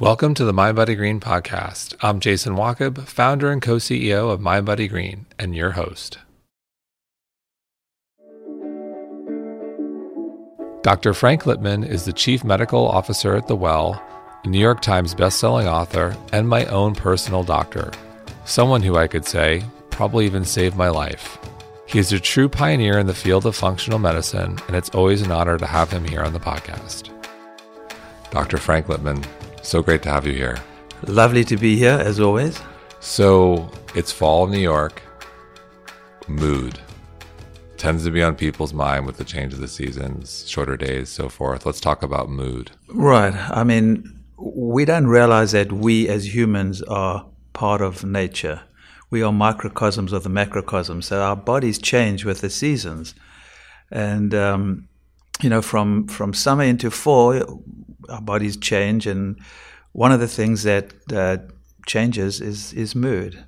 Welcome to the Mind Green podcast. I'm Jason Wachob, founder and co CEO of Mind Green, and your host. Dr. Frank Lipman is the Chief Medical Officer at The Well, a New York Times bestselling author, and my own personal doctor. Someone who I could say probably even saved my life. He is a true pioneer in the field of functional medicine, and it's always an honor to have him here on the podcast. Dr. Frank Lipman, so great to have you here. Lovely to be here, as always. So, it's fall in New York. Mood tends to be on people's mind with the change of the seasons, shorter days, so forth. Let's talk about mood. Right. I mean, we don't realize that we as humans are part of nature. We are microcosms of the macrocosm. So our bodies change with the seasons. And, um, you know, from, from summer into fall, our bodies change. And one of the things that uh, changes is, is mood.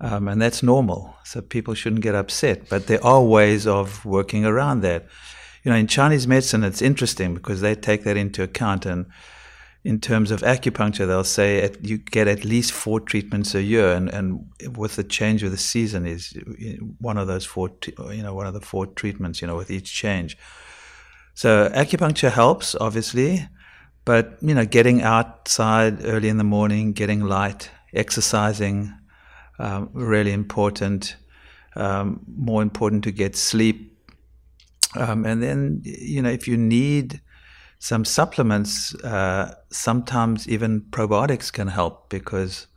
Um, and that's normal. So people shouldn't get upset. But there are ways of working around that. You know, in Chinese medicine, it's interesting because they take that into account. And in terms of acupuncture, they'll say you get at least four treatments a year. And, and with the change of the season is one of those four, you know, one of the four treatments, you know, with each change. So acupuncture helps, obviously. But, you know, getting outside early in the morning, getting light, exercising, um, really important. Um, more important to get sleep. Um, and then, you know, if you need some supplements, uh, sometimes even probiotics can help because,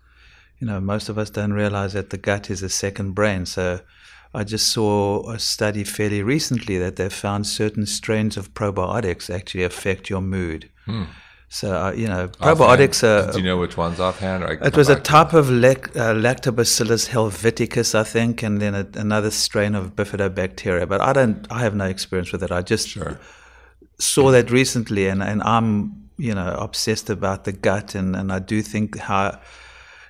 you know, most of us don't realize that the gut is a second brain. So I just saw a study fairly recently that they found certain strains of probiotics actually affect your mood. Hmm. So uh, you know, probiotics are. Do you know which ones offhand? it was a type of lac- uh, Lactobacillus helveticus, I think, and then a, another strain of bifidobacteria. But I don't. I have no experience with it. I just sure. saw that recently, and, and I'm you know obsessed about the gut, and, and I do think how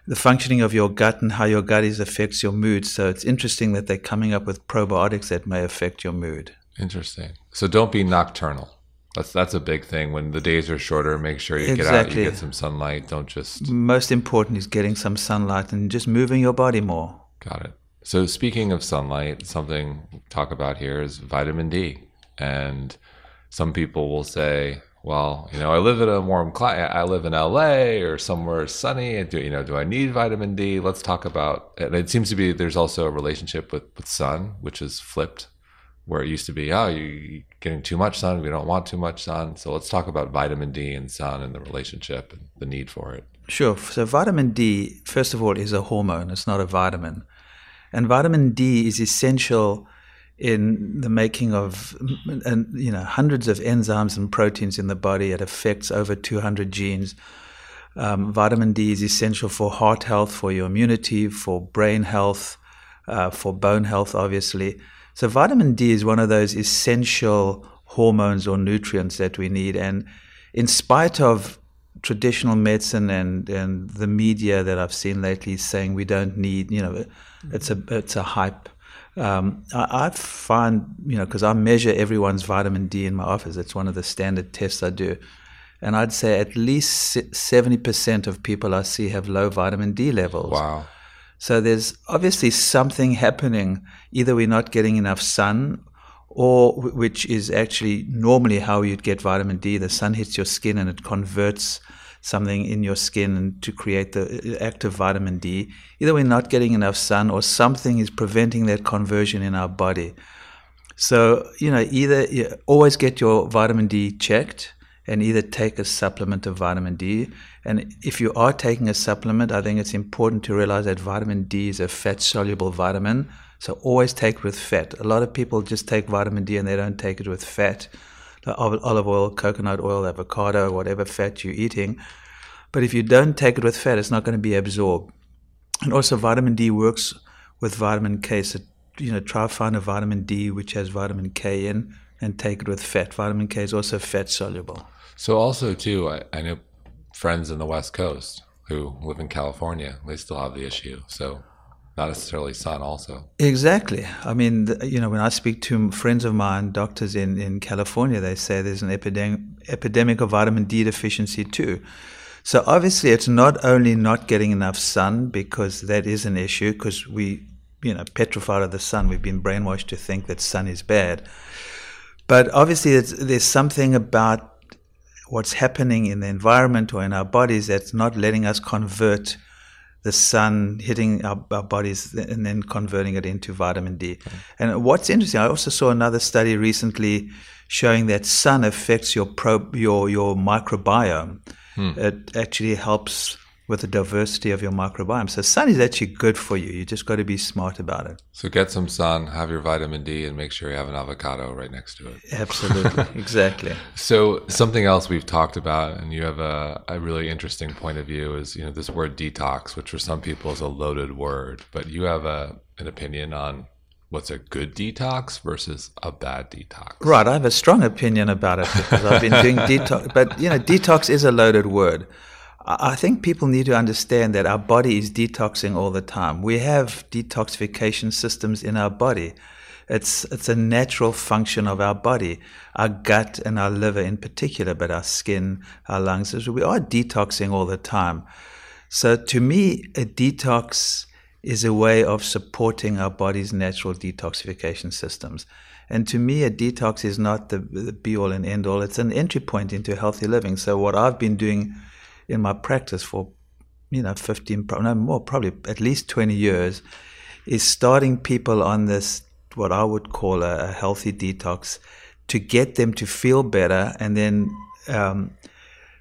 the functioning of your gut and how your gut is affects your mood. So it's interesting that they're coming up with probiotics that may affect your mood. Interesting. So don't be nocturnal. That's that's a big thing. When the days are shorter, make sure you exactly. get out, you get some sunlight. Don't just. Most important is getting some sunlight and just moving your body more. Got it. So speaking of sunlight, something we talk about here is vitamin D, and some people will say, "Well, you know, I live in a warm climate. I live in LA or somewhere sunny. And do you know? Do I need vitamin D?" Let's talk about. And it seems to be there's also a relationship with with sun, which is flipped where it used to be, oh, you're getting too much sun. We don't want too much sun. So let's talk about vitamin D and sun and the relationship and the need for it. Sure. So vitamin D, first of all, is a hormone. It's not a vitamin, and vitamin D is essential in the making of and you know hundreds of enzymes and proteins in the body. It affects over 200 genes. Um, vitamin D is essential for heart health, for your immunity, for brain health, uh, for bone health, obviously. So, vitamin D is one of those essential hormones or nutrients that we need. And in spite of traditional medicine and, and the media that I've seen lately saying we don't need, you know, it's a, it's a hype. Um, I, I, find, you know, because I measure everyone's vitamin D in my office, it's one of the standard tests I do. And I'd say at least 70% of people I see have low vitamin D levels. Wow. So there's obviously something happening. Either we're not getting enough sun, or which is actually normally how you'd get vitamin D. The sun hits your skin and it converts something in your skin to create the uh, active vitamin D. Either we're not getting enough sun, or something is preventing that conversion in our body. So you know, either you always get your vitamin D checked and either take a supplement of vitamin D. And if you are taking a supplement, I think it's important to realize that vitamin D is a fat soluble vitamin. So always take with fat. A lot of people just take vitamin D and they don't take it with fat, olive oil, coconut oil, avocado, whatever fat you're eating. But if you don't take it with fat, it's not going to be absorbed. And also, vitamin D works with vitamin K. So, you know, try to find a vitamin D which has vitamin K in and take it with fat. Vitamin K is also fat soluble. So also too, I, I know friends in the West Coast who live in California. They still have the issue. So not necessarily sun also. Exactly. I mean, you know, when I speak to friends of mine, doctors in, in California, they say there's an epidemic, epidemic of vitamin D deficiency too. So obviously, it's not only not getting enough sun because that is an issue because we, you know, petrified of the sun. We've been brainwashed to think that sun is bad. But obviously, there's something about what's happening in the environment or in our bodies that's not letting us convert the sun hitting our, our, bodies and then converting it into vitamin D. Okay. And what's interesting, I also saw another study recently showing that sun affects your pro, your your microbiome. Hmm. It actually helps with the diversity of your microbiome. So sun is actually good for you. You just got to be smart about it. So get some sun, have your vitamin D, and make sure you have an avocado right next to it. Absolutely, exactly. So something else we've talked about, and you have a, a really interesting point of view, is you know this word detox, which for some people is a loaded word, but you have a, an opinion on what's a good detox versus a bad detox. Right, I have a strong opinion about it because I've been doing detox. But you know, detox is a loaded word. I think people need to understand that our body is detoxing all the time. We have detoxification systems in our body. It's, it's a natural function of our body, our gut and our liver in particular, but our skin, our lungs. We are detoxing all the time. So to me, a detox is a way of supporting our body's natural detoxification systems. And to me, a detox is not the, the be all and end all. It's an entry point into healthy living. So what I've been doing in my practice for, you know, 15, no more, probably at least 20 years, is starting people on this, what I would call a, healthy detox to get them to feel better and then um,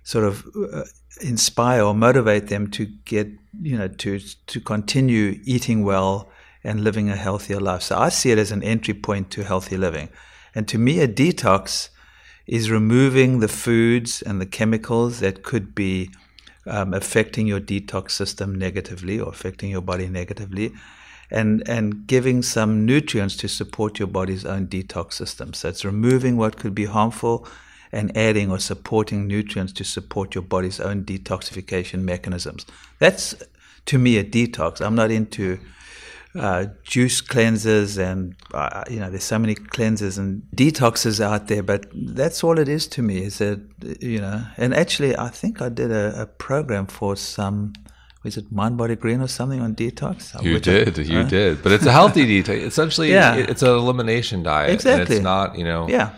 sort of uh, inspire or motivate them to get, you know, to, to continue eating well and living a healthier life. So I see it as an entry point to healthy living. And to me, a detox is removing the foods and the chemicals that could be um, affecting your detox system negatively or affecting your body negatively, and and giving some nutrients to support your body's own detox system. So it's removing what could be harmful and adding or supporting nutrients to support your body's own detoxification mechanisms. That's to me a detox. I'm not into uh, juice cleansers and uh, you know there's so many cleansers and detoxes out there but that's all it is to me is that you know and actually i think i did a, a program for some was it mind body green or something on detox? You did I, you did but it's a healthy detox essentially yeah. it's an elimination diet exactly it's not you know yeah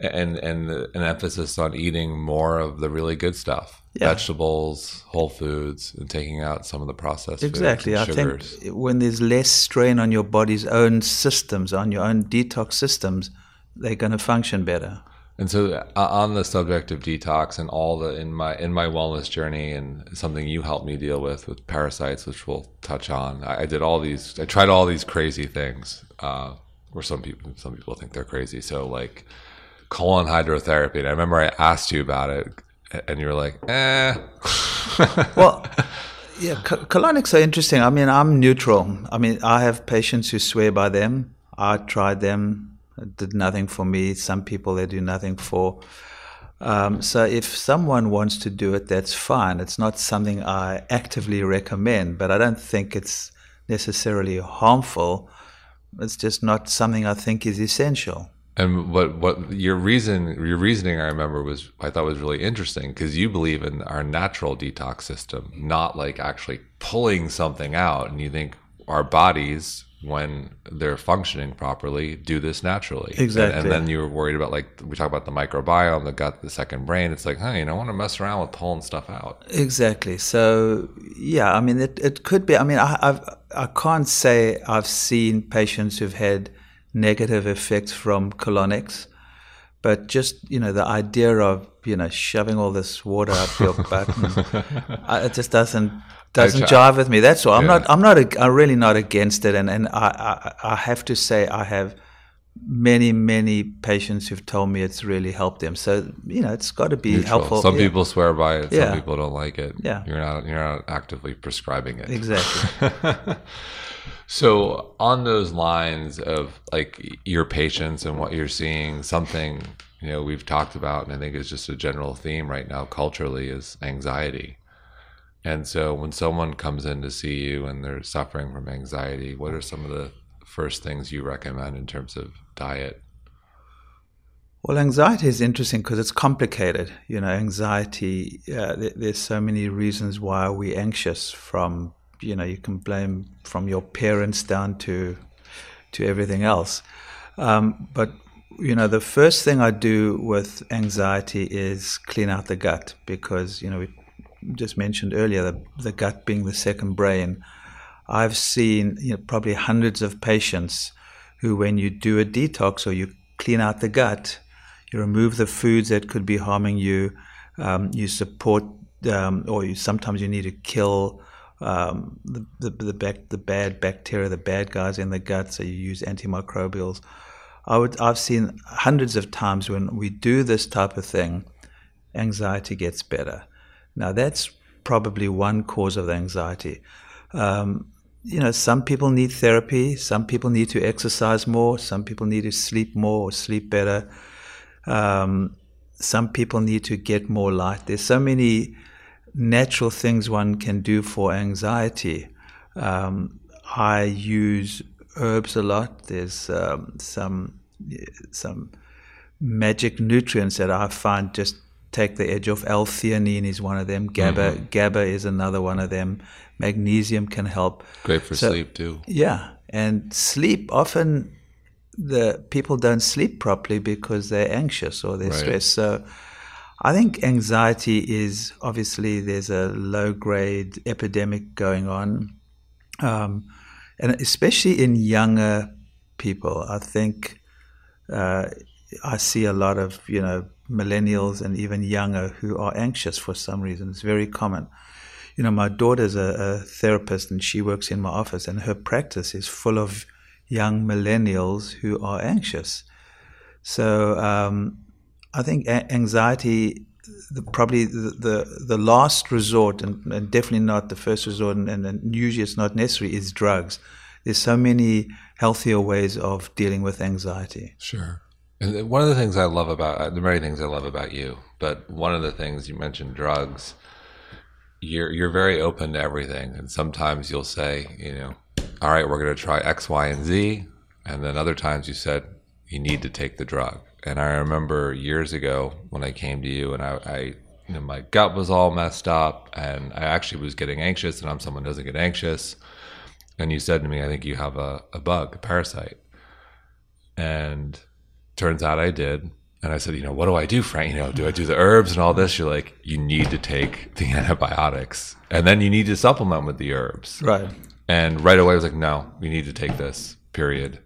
and and an emphasis on eating more of the really good stuff. Yeah. vegetables whole foods and taking out some of the processed exactly. I think when there's less strain on your body's own systems on your own detox systems they're going to function better. And so uh, on the subject of detox and all the in my in my wellness journey and something you helped me deal with with parasites which we'll touch on i, I did all these i tried all these crazy things. Uh, where some people some people think they're crazy. So like colon hydrotherapy. And I remember I asked you about it, and you were like, "Eh." well, yeah, colonics are interesting. I mean, I'm neutral. I mean, I have patients who swear by them. I tried them; it did nothing for me. Some people they do nothing for. Um, so if someone wants to do it, that's fine. It's not something I actively recommend, but I don't think it's necessarily harmful. It's just not something I think is essential. And what what your reason your reasoning I remember was I thought was really interesting because you believe in our natural detox system, not like actually pulling something out. And you think our bodies, when they're functioning properly, do this naturally. Exactly. And, and then you were worried about like we talk about the microbiome, the gut, the second brain. It's like, hey, you don't want to mess around with pulling stuff out. Exactly. So yeah, I mean, it it could be. I mean, I I've, I can't say I've seen patients who've had negative effects from colonics. But just you know the idea of you know shoving all this water up your butt, and, uh, it just doesn't doesn't jive with me. That's all. I'm yeah. not I'm not a, I'm really not against it, and and I, I I have to say I have many many patients who've told me it's really helped them. So you know it's got to be Neutral. helpful. Some yeah. people swear by it. Some yeah. people don't like it. Yeah, you're not you're not actively prescribing it. Exactly. So on those lines of like your patients and what you're seeing, something you know we've talked about, and I think is just a general theme right now culturally is anxiety. And so when someone comes in to see you and they're suffering from anxiety, what are some of the first things you recommend in terms of diet? Well, anxiety is interesting because it's complicated. You know, anxiety, uh, th- there's so many reasons why we're anxious from, you know, you can blame from your parents down to, to everything else. Um, but, you know, the first thing I do with anxiety is clean out the gut because, you know, we just mentioned earlier, the, the gut being the second brain. I've seen you know, probably hundreds of patients who, when you do a detox or you clean out the gut, you remove the foods that could be harming you, um, you support, um, or you, sometimes you need to kill um, the the the, bac- the, bad bacteria, the bad guys in the gut. So you use antimicrobials. I would I've seen hundreds of times when we do this type of thing, anxiety gets better. Now that's probably one cause of the anxiety. Um, you know, some people need therapy. Some people need to exercise more. Some people need to sleep more or sleep better. Um, some people need to get more light. There's so many natural things one can do for anxiety. Um, I use herbs a lot. There's um, some some magic nutrients that I find just take the edge off. L-theanine is one of them. GABA mm-hmm. GABA is another one of them. Magnesium can help. Great for so, sleep too. Yeah, and sleep often the people don't sleep properly because they're anxious or they're right. stressed. So I think anxiety is obviously there's a low grade epidemic going on, um, and especially in younger people. I think uh, I see a lot of you know millennials and even younger who are anxious for some reason. It's very common. You know, my daughter's a, a therapist and she works in my office, and her practice is full of young millennials who are anxious. So um, I think anxiety, the, probably the, the, the last resort, and, and, definitely not the first resort, and, and usually it's not necessary, is drugs. There's so many healthier ways of dealing with anxiety. Sure. And one of the things I love about uh, are many things I love about you, but one of the things you mentioned drugs. You're you're very open to everything, and sometimes you'll say, you know, all right, we're going to try X, Y, and Z. And then other times you said, you need to take the drug. And I remember years ago when I came to you and I, I you know, my gut was all messed up and I actually was getting anxious and I'm someone who doesn't get anxious. And you said to me, I think you have a, a bug, a parasite. And turns out I did. And I said, you know, what do I do, Frank? You know, do I do the herbs and all this? You're like, you need to take the antibiotics and then you need to supplement with the herbs. Right. And right away I was like, no, we need to take this, period.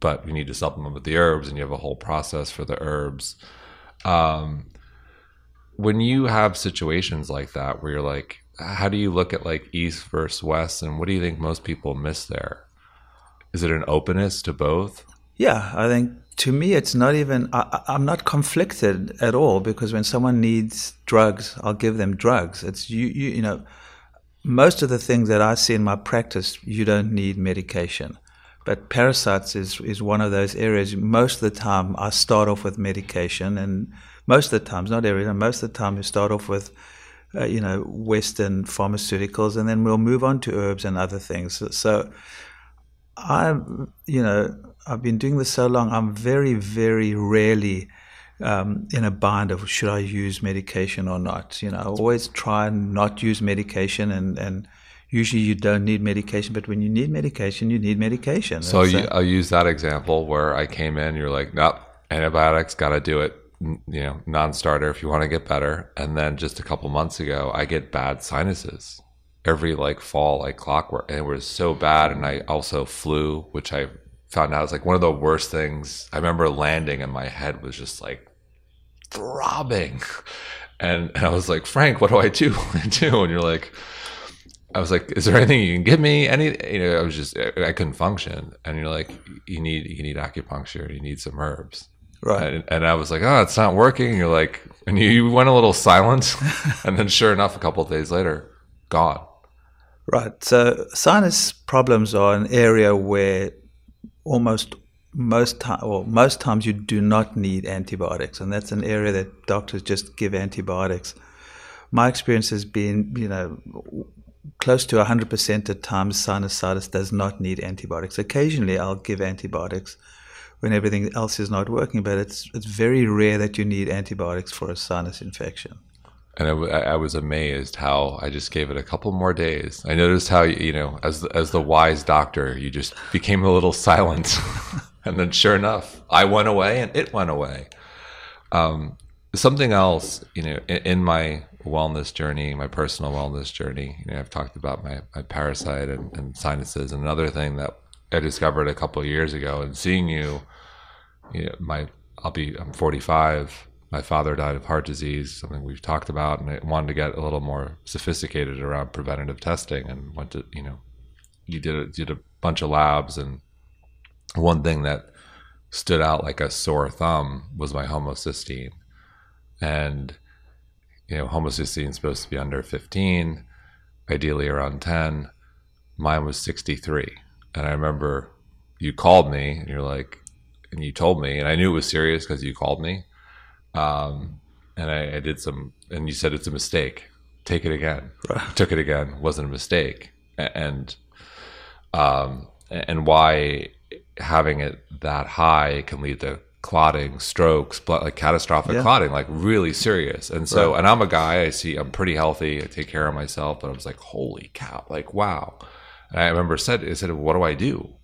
But we need to supplement with the herbs, and you have a whole process for the herbs. Um, when you have situations like that where you're like, how do you look at like East versus West, and what do you think most people miss there? Is it an openness to both? Yeah, I think to me it's not even. I, am not conflicted at all because when someone needs drugs, I'll give them drugs. It's you, you, you know most of the things that I see in my practice, you don't need medication. But parasites is, is one of those areas. Most of the time, I start off with medication, and most of the times, not every time, most of the time, we start off with, uh, you know, Western pharmaceuticals, and then we'll move on to herbs and other things. So, I'm, you know, I've been doing this so long. I'm very, very rarely um, in a bind of should I use medication or not. You know, always try and not use medication, and and usually you don't need medication, but when you need medication, you need medication. So you, I'll use that example where I came in, you're like, nope, antibiotics, got to do it. You know, non-starter if you want to get better. And then just a couple months ago, I get bad sinuses every like fall, like clockwork, and it was so bad. And I also flew, which I found out was like one of the worst things. I remember landing and my head was just like throbbing. And, and I was like, Frank, what do I do? do? And you're like, I was like, is there anything you can give me? Any, you know, I was just, I couldn't function. And you're like, you need, you need acupuncture. You need some herbs. Right. And, and I was like, oh, it's not working. And you're like, and you, you went a little silent. and then sure enough, a couple of days later, gone. Right. So sinus problems are an area where almost most time, well, most times you do not need antibiotics, and that's an area that doctors just give antibiotics. My experience has been, you know, close to 100% of times sinusitis does not need antibiotics. Occasionally, I'll give antibiotics when everything else is not working. But it's it's very rare that you need antibiotics for a sinus infection. And I, w- I was amazed how I just gave it a couple more days. I noticed how you know, as as the wise doctor, you just became a little silent, and then sure enough, I went away and it went away. Um, something else, you know, in, in, my wellness journey, my personal wellness journey, you know, I've talked about my, my parasite and, and sinuses. And another thing that I discovered a couple years ago, and seeing you, you know, my I'll be I'm 45. My father died of heart disease, something we've talked about, and I wanted to get a little more sophisticated around preventative testing, and went to you know, you did a, did a bunch of labs, and one thing that stood out like a sore thumb was my homocysteine, and you know, homocysteine is supposed to be under 15, ideally around 10. Mine was 63 and I remember you called me and you're like, and you told me, and I knew it was serious because you called me. Um, and I, I, did some, and you said it's a mistake. Take it again. Took it again. Wasn't a mistake. And, um, and why having it that high can lead to clotting, strokes, blood, like catastrophic yeah. clotting, like really serious. And so, right. and I'm a guy. I see I'm pretty healthy. I take care of myself, but I was like, holy cow! Like, wow. And I remember said, I said, what do I do?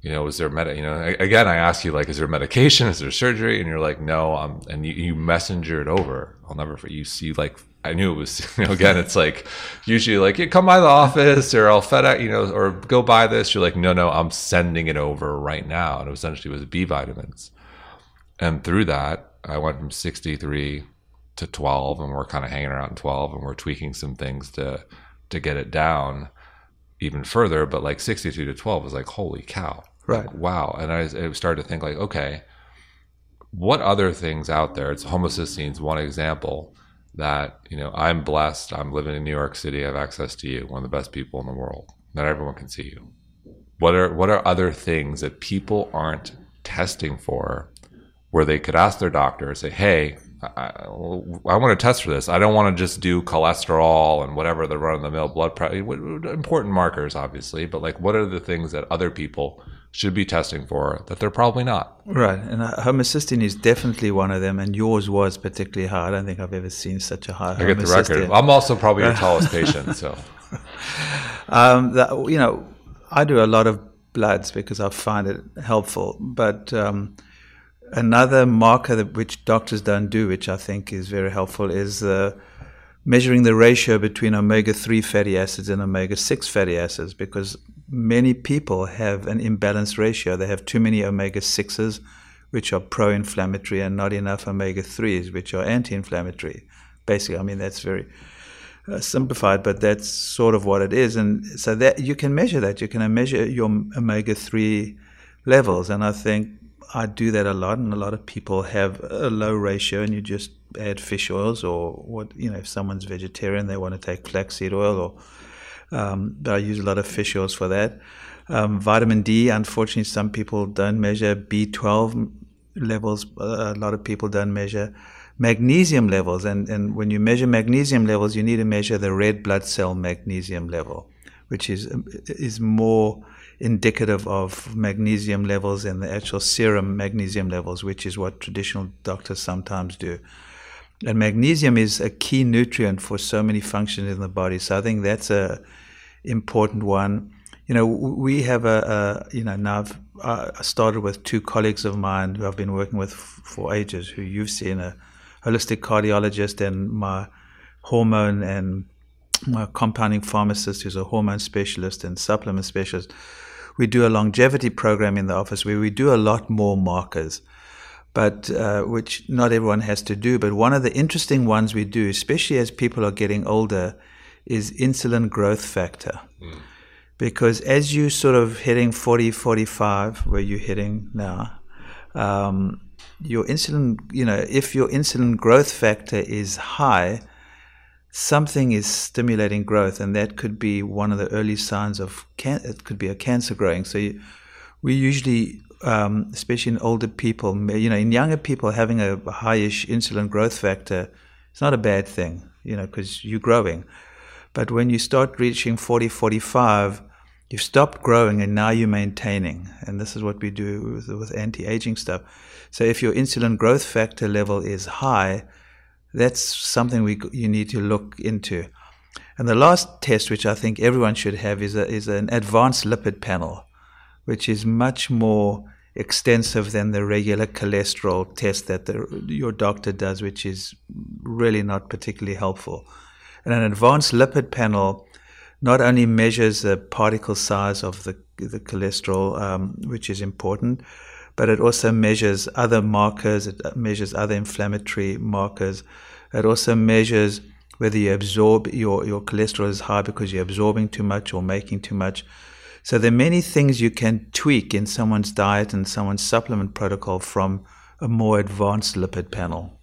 You know, is there med? You know, again, I ask you like, is there medication? Is there surgery? And you're like, no. Um, and you, you messenger it over. I'll never forget. You see, like, I knew it was. You know, again, it's like usually like, yeah, come by the office, or I'll FedEx, you know, or go buy this. You're like, no, no, I'm sending it over right now. And it essentially was B vitamins. And through that, I went from 63 to 12, and we're kind of hanging around 12, and we're tweaking some things to to get it down even further, but like 62 to 12 was like, holy cow. Right. Like, wow. And I, I, started to think like, okay, what other things out there? It's homocysteine one example that, you know, I'm blessed. I'm living in New York City. I have access to you, one of the best people in the world. Not everyone can see you. What are, what are other things that people aren't testing for where they could ask their doctor, say, hey, I, I, want to test for this. I don't want to just do cholesterol and whatever the run of the mill blood pressure, important markers, obviously, but like what are the things that other people should be testing for that they're probably not? Right. And uh, homocysteine is definitely one of them. And yours was particularly high. I don't think I've ever seen such a high I get the record. I'm also probably your tallest patient. So, um, that, you know, I do a lot of bloods because I find it helpful. But, um, Another marker that, which doctors don't do, which I think is very helpful, is uh, measuring the ratio between omega 3 fatty acids and omega 6 fatty acids because many people have an imbalanced ratio. They have too many omega 6s, which are pro inflammatory, and not enough omega 3s, which are anti inflammatory. Basically, I mean, that's very uh, simplified, but that's sort of what it is. And so that you can measure that. You can measure your omega 3 levels. And I think I do that a lot, and a lot of people have a low ratio, and you just add fish oils or what you know. If someone's vegetarian, they want to take flaxseed oil, or um, but I use a lot of fish oils for that. Um, vitamin D, unfortunately, some people don't measure B12 levels. A lot of people don't measure magnesium levels, and and when you measure magnesium levels, you need to measure the red blood cell magnesium level, which is is more indicative of magnesium levels and the actual serum magnesium levels, which is what traditional doctors sometimes do. And magnesium is a key nutrient for so many functions in the body. So I think that's a important one. You know, we have a, a you know, now I've, I started with two colleagues of mine who I've been working with for ages, who you've seen, a holistic cardiologist and my hormone and my compounding pharmacist who's a hormone specialist and supplement specialist we do a longevity program in the office where we do a lot more markers, but uh, which not everyone has to do. But one of the interesting ones we do, especially as people are getting older, is insulin growth factor. Mm. Because as you sort of hitting 40, 45, where you're hitting now, um, your insulin, you know, if your insulin growth factor is high, something is stimulating growth, and that could be one of the early signs of can- it could be a cancer growing. So you, we usually, um, especially in older people, you know, in younger people, having a highish insulin growth factor it's not a bad thing, you know, because you're growing. But when you start reaching 40, 45, You've stopped growing and now you're maintaining. And this is what we do with, with anti aging stuff. So if your insulin growth factor level is high, that's something we, you need to look into. And the last test, which I think everyone should have, is, a, is an advanced lipid panel, which is much more extensive than the regular cholesterol test that the, your doctor does, which is really not particularly helpful. And an advanced lipid panel not only measures the particle size of the, the cholesterol, um, which is important, but it also measures other markers, it uh, measures other inflammatory markers. It also measures whether you absorb your, your cholesterol is high because you're absorbing too much or making too much. So there are many things you can tweak in someone's diet and someone's supplement protocol from a more advanced lipid panel.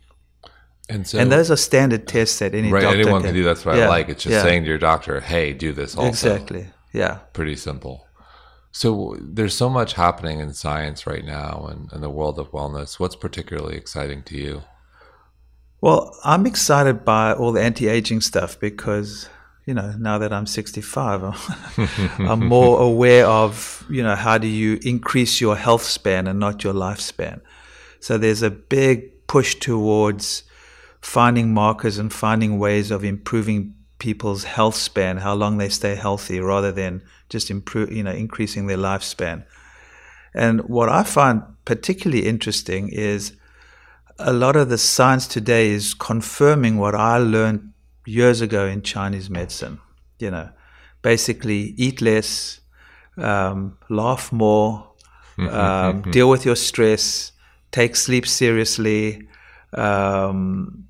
And, so, and those are standard tests that any right, doctor anyone can, can do. That's what yeah, I like. It's just yeah. saying to your doctor, "Hey, do this." Also. Exactly. Yeah. Pretty simple. So there's so much happening in science right now and in the world of wellness. What's particularly exciting to you? Well, I'm excited by all the anti-aging stuff because you know now that I'm 65, I'm more aware of you know how do you increase your health span and not your lifespan. So there's a big push towards finding markers and finding ways of improving people's health span, how long they stay healthy, rather than just improve, you know, increasing their lifespan. And what I find particularly interesting is a lot of the science today is confirming what I learned years ago in Chinese medicine. You know, basically eat less, um, laugh more, um, deal with your stress, take sleep seriously, um,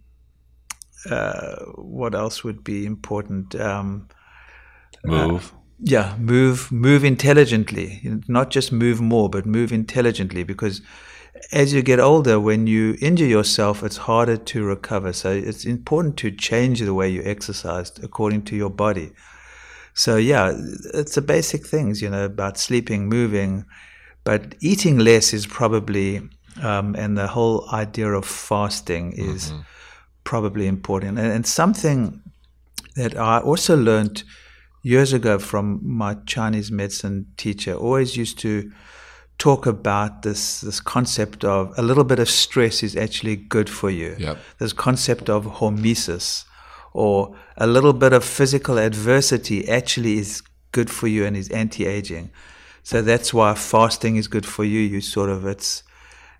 uh, what else would be important? Um, uh, move. Uh, yeah, move, move intelligently. Not just move more, but move intelligently. Because as you get older, when you injure yourself, it's harder to recover. So it's important to change the way you exercise according to your body. So yeah, it's the basic things, you know, about sleeping, moving, but eating less is probably, um, and the whole idea of fasting is. Mm-hmm probably important. And, and something that I also learned years ago from my Chinese medicine teacher always used to talk about this this concept of a little bit of stress is actually good for you. Yep. This concept of hormesis or a little bit of physical adversity actually is good for you and is anti-aging. So that's why fasting is good for you. You sort of it's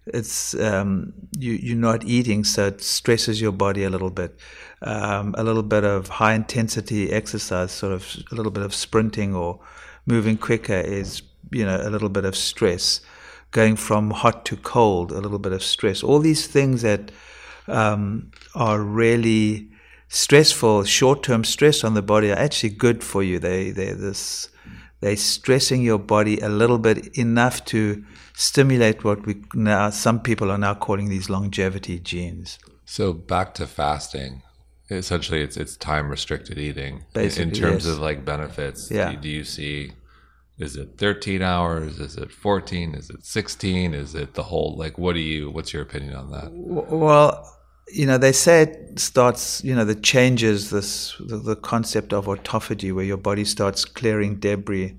it's um, you, you're not eating, so it stresses your body a little bit. Um, a little bit of high intensity exercise, sort of a little bit of sprinting or moving quicker, is you know a little bit of stress. Going from hot to cold, a little bit of stress. All these things that um, are really stressful, short-term stress on the body are actually good for you. They they this they're stressing your body a little bit enough to stimulate what we now some people are now calling these longevity genes. So back to fasting. Essentially, it's it's time restricted eating. Basically, in terms yes. of like benefits, yeah. do, do you see? Is it 13 hours? Is it 14? Is it 16? Is it the whole? Like, what do you? What's your opinion on that? Well, you know, they say it starts, you know, the changes this the, the concept of autophagy, where your body starts clearing debris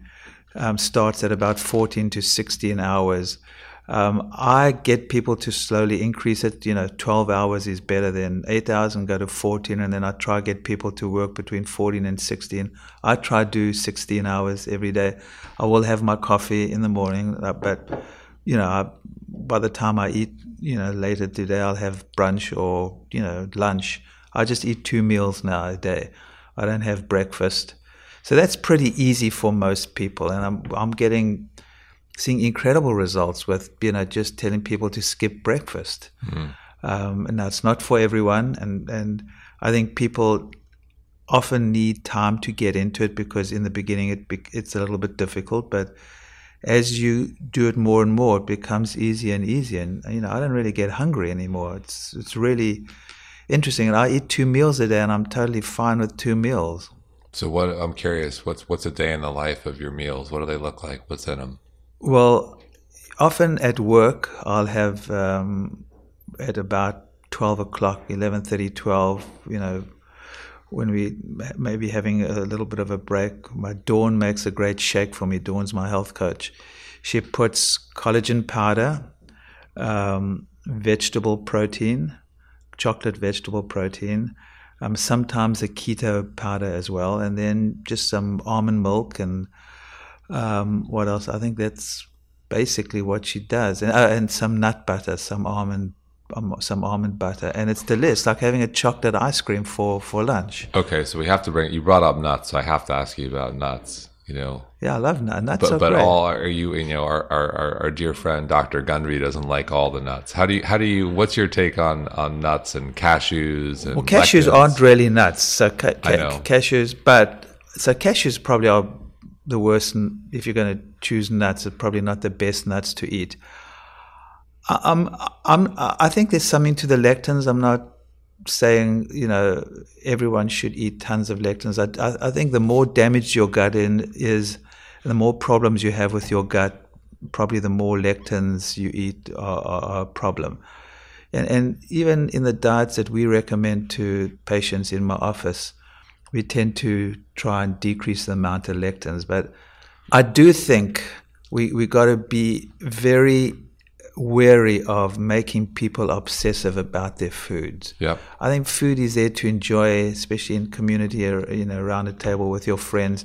um, starts at about 14 to 16 hours. Um, I get people to slowly increase it. You know, 12 hours is better than 8 hours and go to 14. And then I try get people to work between 14 and 16. I try to do 16 hours every day. I will have my coffee in the morning, uh, but, you know, I, by the time I eat, you know, later today, I'll have brunch or, you know, lunch. I just eat two meals now a day. I don't have breakfast. So that's pretty easy for most people, and I'm I'm getting seeing incredible results with you know just telling people to skip breakfast. Mm. Um, and that's not for everyone, and and I think people often need time to get into it because in the beginning it it's a little bit difficult, but as you do it more and more, it becomes easier and easier. And you know, I don't really get hungry anymore. It's it's really interesting. And I eat two meals a day, and I'm totally fine with two meals. So what I'm curious, what's what's a day in the life of your meals? What do they look like? What's in them? Well, often at work, I'll have um, at about twelve o'clock, 11:30, 12. You know, when we maybe having a little bit of a break, my Dawn makes a great shake for me. Dawn's my health coach. She puts collagen powder, um, vegetable protein, chocolate vegetable protein, um, sometimes a keto powder as well, and then just some almond milk and um, what else? I think that's basically what she does, and, uh, and some nut butter, some almond. Um, some almond butter, and it's delicious, like having a chocolate ice cream for for lunch. Okay, so we have to bring. You brought up nuts, so I have to ask you about nuts. You know, yeah, I love nuts. Nuts but but great. all are you? You know, our, our our dear friend Dr. Gundry doesn't like all the nuts. How do you? How do you? What's your take on on nuts and cashews and? Well, cashews lectins? aren't really nuts. So ca- ca- cashews, but so cashews probably are the worst. If you're going to choose nuts, are probably not the best nuts to eat. I'm, I'm, I think there's something to the lectins. I'm not saying you know everyone should eat tons of lectins. I, I, I think the more damaged your gut in is, the more problems you have with your gut. Probably the more lectins you eat are, are, are a problem. And, and even in the diets that we recommend to patients in my office, we tend to try and decrease the amount of lectins. But I do think we we got to be very wary of making people obsessive about their foods. Yep. I think food is there to enjoy, especially in community or you know around a table with your friends.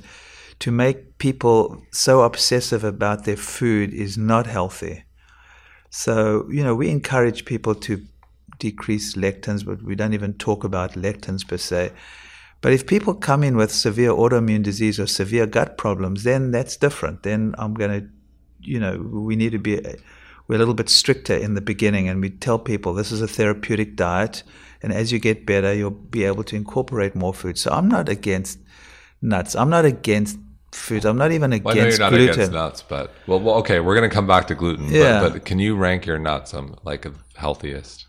To make people so obsessive about their food is not healthy. So you know we encourage people to decrease lectins, but we don't even talk about lectins per se. But if people come in with severe autoimmune disease or severe gut problems, then that's different. Then I'm going to, you know, we need to be we're a little bit stricter in the beginning, and we tell people this is a therapeutic diet, and as you get better, you'll be able to incorporate more food. So I'm not against nuts. I'm not against foods. I'm not even Well, against you're not gluten. against nuts, but well, well, okay, we're gonna come back to gluten. Yeah. But, but can you rank your nuts on like the healthiest?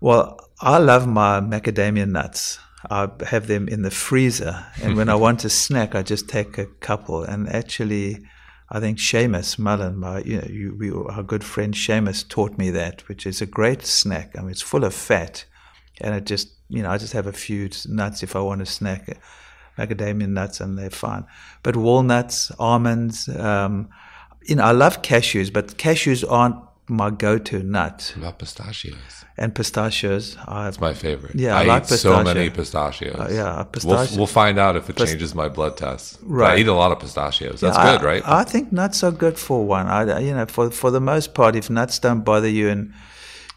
Well, I love my macadamia nuts. I have them in the freezer, and when I want a snack, I just take a couple. And actually, I think Seamus Mullen, my you know, you, we, our good friend Seamus, taught me that, which is a great snack. I mean, it's full of fat, and it just you know I just have a few nuts if I want to snack, macadamia nuts, and they're fine. But walnuts, almonds, um, you know, I love cashews, but cashews aren't my go-to nut What about pistachios? and pistachios. I, It's my favorite. Yeah, I I, like eat so many pistachios. Uh, yeah, We'll, we'll find out if it Pist- changes my blood test. But I eat a lot of pistachios. That's I- good, right? I think nuts are good for one. I, you know, for for the most part, if nuts don't bother you, and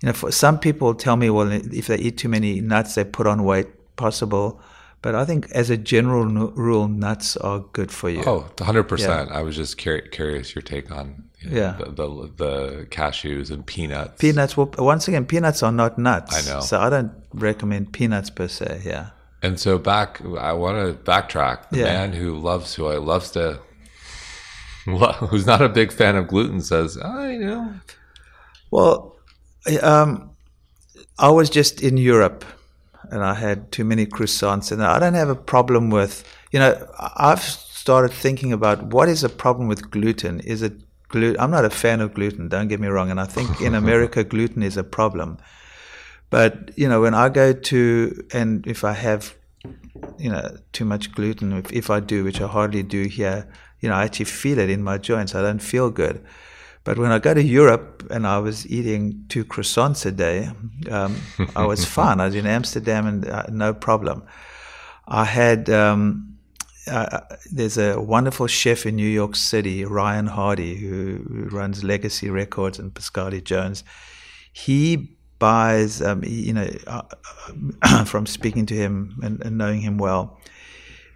you know, for some people tell me, well, if they eat too many nuts, they put on weight. Possible, but I think as a general nu- rule, nuts are good for you. oh, 100%. I was just curi- curious your take on you know, Yeah. the, the, the cashews and peanuts. Peanuts. Well, once again, peanuts are not nuts. I know. So I don't recommend peanuts per se. Yeah. And so back, I want to backtrack. The Yeah. man who loves, who I loves to, who's not a big fan of gluten says, I you know, Well, um, I was just in Europe and I had too many croissants, and I don't have a problem with, you know, I've started thinking about what is the problem with gluten? Is it gluten? I'm not a fan of gluten, don't get me wrong, and I think in America, gluten is a problem. But, you know, when I go to, and if I have, you know, too much gluten, if, if I do, which I hardly do here, you know, I actually feel it in my joints. I don't feel good. But when I go to Europe and I was eating two croissants a day, um, I was fine. I was in Amsterdam and uh, no problem. I had, um, uh, there's a wonderful chef in New York City, Ryan Hardy, who, runs Legacy Records and Pasquale Jones. He buys, um, you know, uh, from speaking to him and, and knowing him well,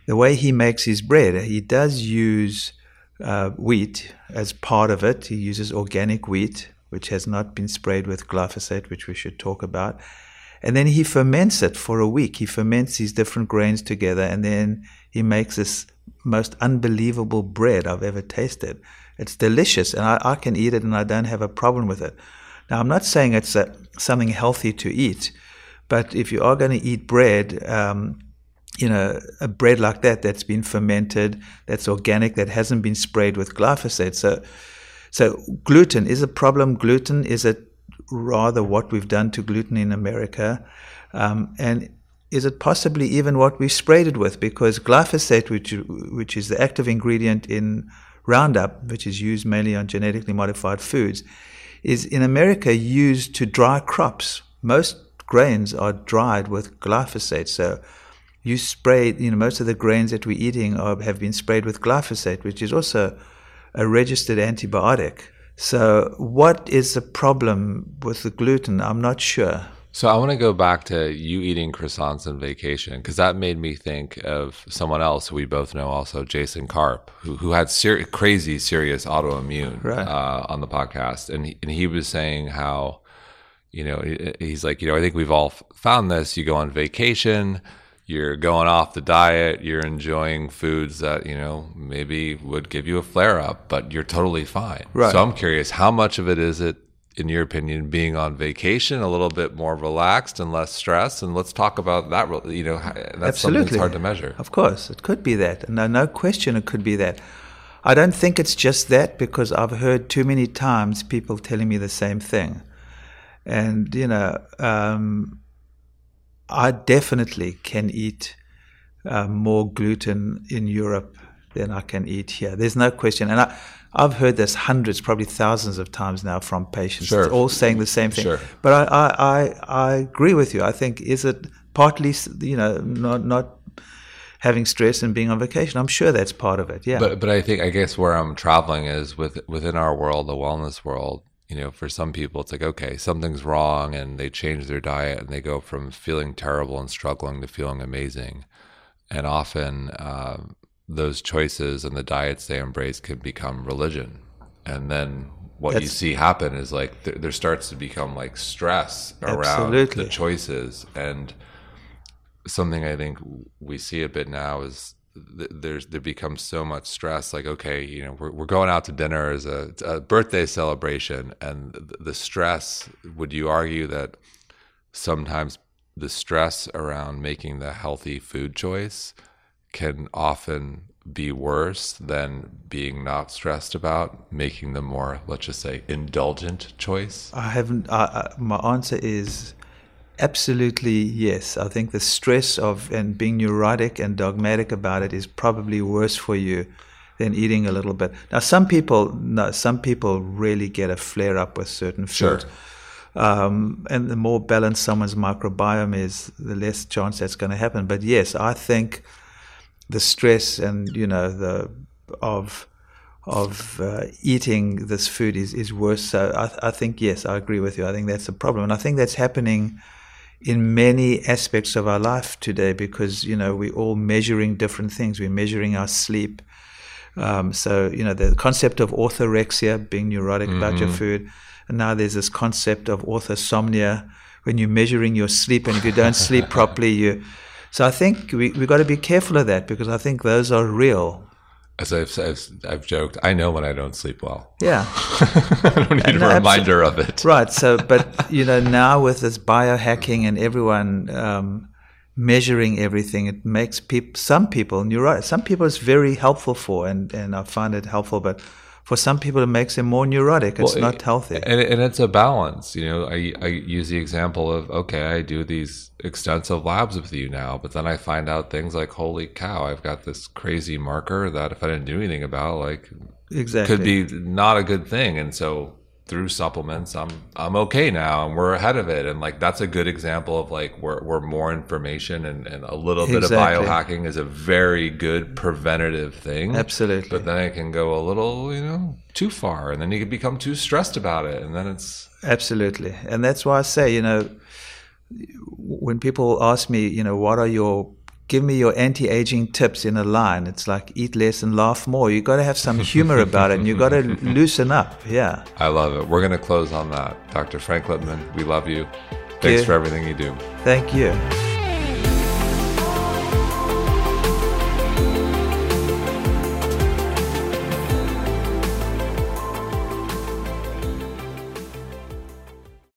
the way he makes his bread, he does use uh, wheat as part of it. He uses organic wheat, which has not been sprayed with glyphosate, which we should talk about. And then he ferments it for a week. He ferments these different grains together, and then he makes this most unbelievable bread I've ever tasted. It's delicious, and I, I can eat it, and I don't have a problem with it. Now, I'm not saying it's a, something healthy to eat, but if you are going to eat bread, um, you know, a bread like that that's been fermented, that's organic, that hasn't been sprayed with glyphosate. So, so gluten is a problem. Gluten is it rather what we've done to gluten in America, um, and is it possibly even what we sprayed it with? Because glyphosate, which which is the active ingredient in Roundup, which is used mainly on genetically modified foods, is in America used to dry crops. Most grains are dried with glyphosate. So you spray, you know, most of the grains that we're eating are, have been sprayed with glyphosate, which is also a registered antibiotic. So, what is the problem with the gluten? I'm not sure. So I want to go back to you eating croissants on vacation because that made me think of someone else we both know, also Jason Karp, who who had ser- crazy serious autoimmune right. uh, on the podcast, and he, and he was saying how, you know, he's like, you know, I think we've all found this. You go on vacation, you're going off the diet, you're enjoying foods that you know maybe would give you a flare up, but you're totally fine. Right. So I'm curious, how much of it is it in your opinion, being on vacation, a little bit more relaxed and less stress? And let's talk about that. You know, that's Absolutely. something that's hard to measure. Of course, it could be that. No, no question, it could be that. I don't think it's just that because I've heard too many times people telling me the same thing. And, you know, um, I definitely can eat uh, more gluten in Europe than I can eat here. There's no question. And I, I've heard this hundreds, probably thousands of times now from patients, sure. all saying the same thing. Sure. But I, I, I, I agree with you. I think is it partly, you know, not not having stress and being on vacation. I'm sure that's part of it. Yeah. But but I think I guess where I'm traveling is with within our world, the wellness world. You know, for some people, it's like okay, something's wrong, and they change their diet, and they go from feeling terrible and struggling to feeling amazing. And often, uh, those choices and the diets they embrace can become religion. And then what That's, you see happen is like th- there starts to become like stress around absolutely. the choices. And something I think we see a bit now is th- there's there becomes so much stress. Like okay, you know, we're we're going out to dinner as a, a birthday celebration, and the, the stress. Would you argue that sometimes the stress around making the healthy food choice can often be worse than being not stressed about making the more, let's just say, indulgent choice? I haven't. Uh, my answer is absolutely yes. I think the stress of and being neurotic and dogmatic about it is probably worse for you than eating a little bit. Now, some people, no, some people really get a flare up with certain foods. Sure. Um, and the more balanced someone's microbiome is, the less chance that's going to happen. But yes, I think the stress and you know the of of uh, eating this food is, is worse. So I, I think yes, I agree with you. I think that's a problem, and I think that's happening in many aspects of our life today because you know we're all measuring different things. We're measuring our sleep. Um, so you know the concept of orthorexia, being neurotic mm-hmm. about your mm-hmm. food, and now there's this concept of orthosomnia, when you're measuring your sleep, and if you don't sleep properly, you so I think we we got to be careful of that because I think those are real. As I've, as I've joked, I know when I don't sleep well. Yeah, I don't need no, a reminder of it. Right. So, but you know, now with this biohacking and everyone um, measuring everything, it makes people, some people, and you're right, some people it's very helpful for, and and I find it helpful, but for some people it makes them more neurotic. It's well, not healthy. and, and, it's a balance you know. I, I use the example of okay i do these extensive labs with you now but then i find out things like holy cow i've got this crazy marker that if i didn't do anything about like exactly. could be not a good thing. And so through supplements i'm i'm okay now and we're ahead of it. And like that's a good example of like where, where more information and, and a little bit exactly. of biohacking is a very good preventative thing. Absolutely. But then it can go a little you know too far and then you can become too stressed about it and then it's absolutely. And that's why i say you know when people ask me you know what are your give me your anti-aging tips in a line. It's like eat less and laugh more. You got to have some humor about it, and you got to loosen up. Yeah. I love it. We're going to close on that, Dr. Frank Lipman. We love you. Thanks for everything you do. Thank you.